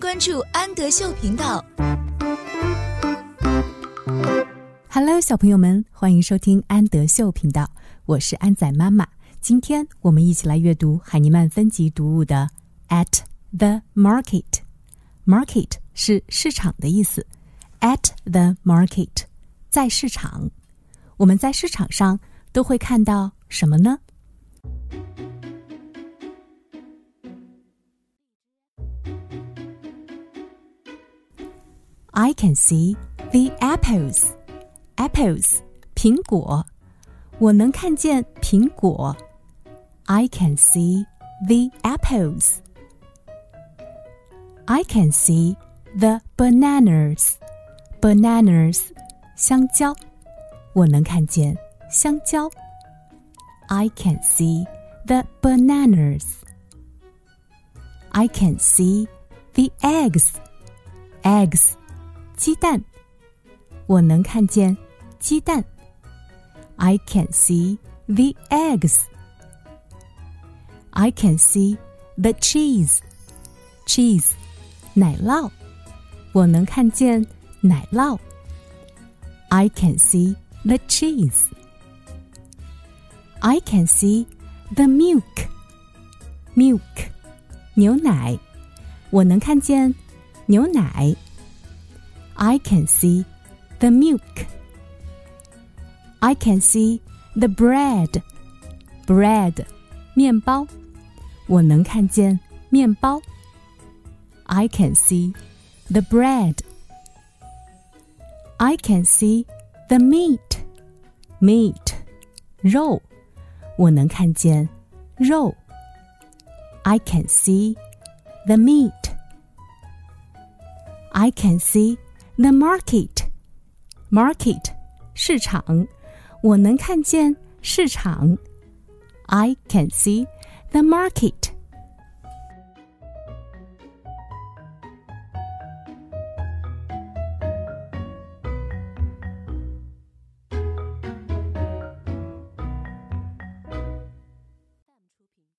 关注安德秀频道。Hello，小朋友们，欢迎收听安德秀频道，我是安仔妈妈。今天我们一起来阅读海尼曼分级读物的《At the Market》。Market 是市场的意思。At the market，在市场。我们在市场上都会看到什么呢 ？I can see the apples. Apples，苹果。我能看见苹果。I can see the apples. I can see the bananas. Bananas，香蕉。我能看见香蕉。I can see the bananas. I can see the eggs. Eggs， 鸡蛋。我能看见鸡蛋。I can see the eggs. I can see the cheese. Cheese，奶酪。我能看见奶酪。I can see the cheese. I can see the milk. Milk，牛奶，我能看见牛奶。 I can see the milk. I can see the bread. Bread，面包，我能看见面包。I can see the bread. I can see the meat, meat，肉，我能看见肉。I can see the meat. I can see the market, market，市场，我能看见市场。I can see the market.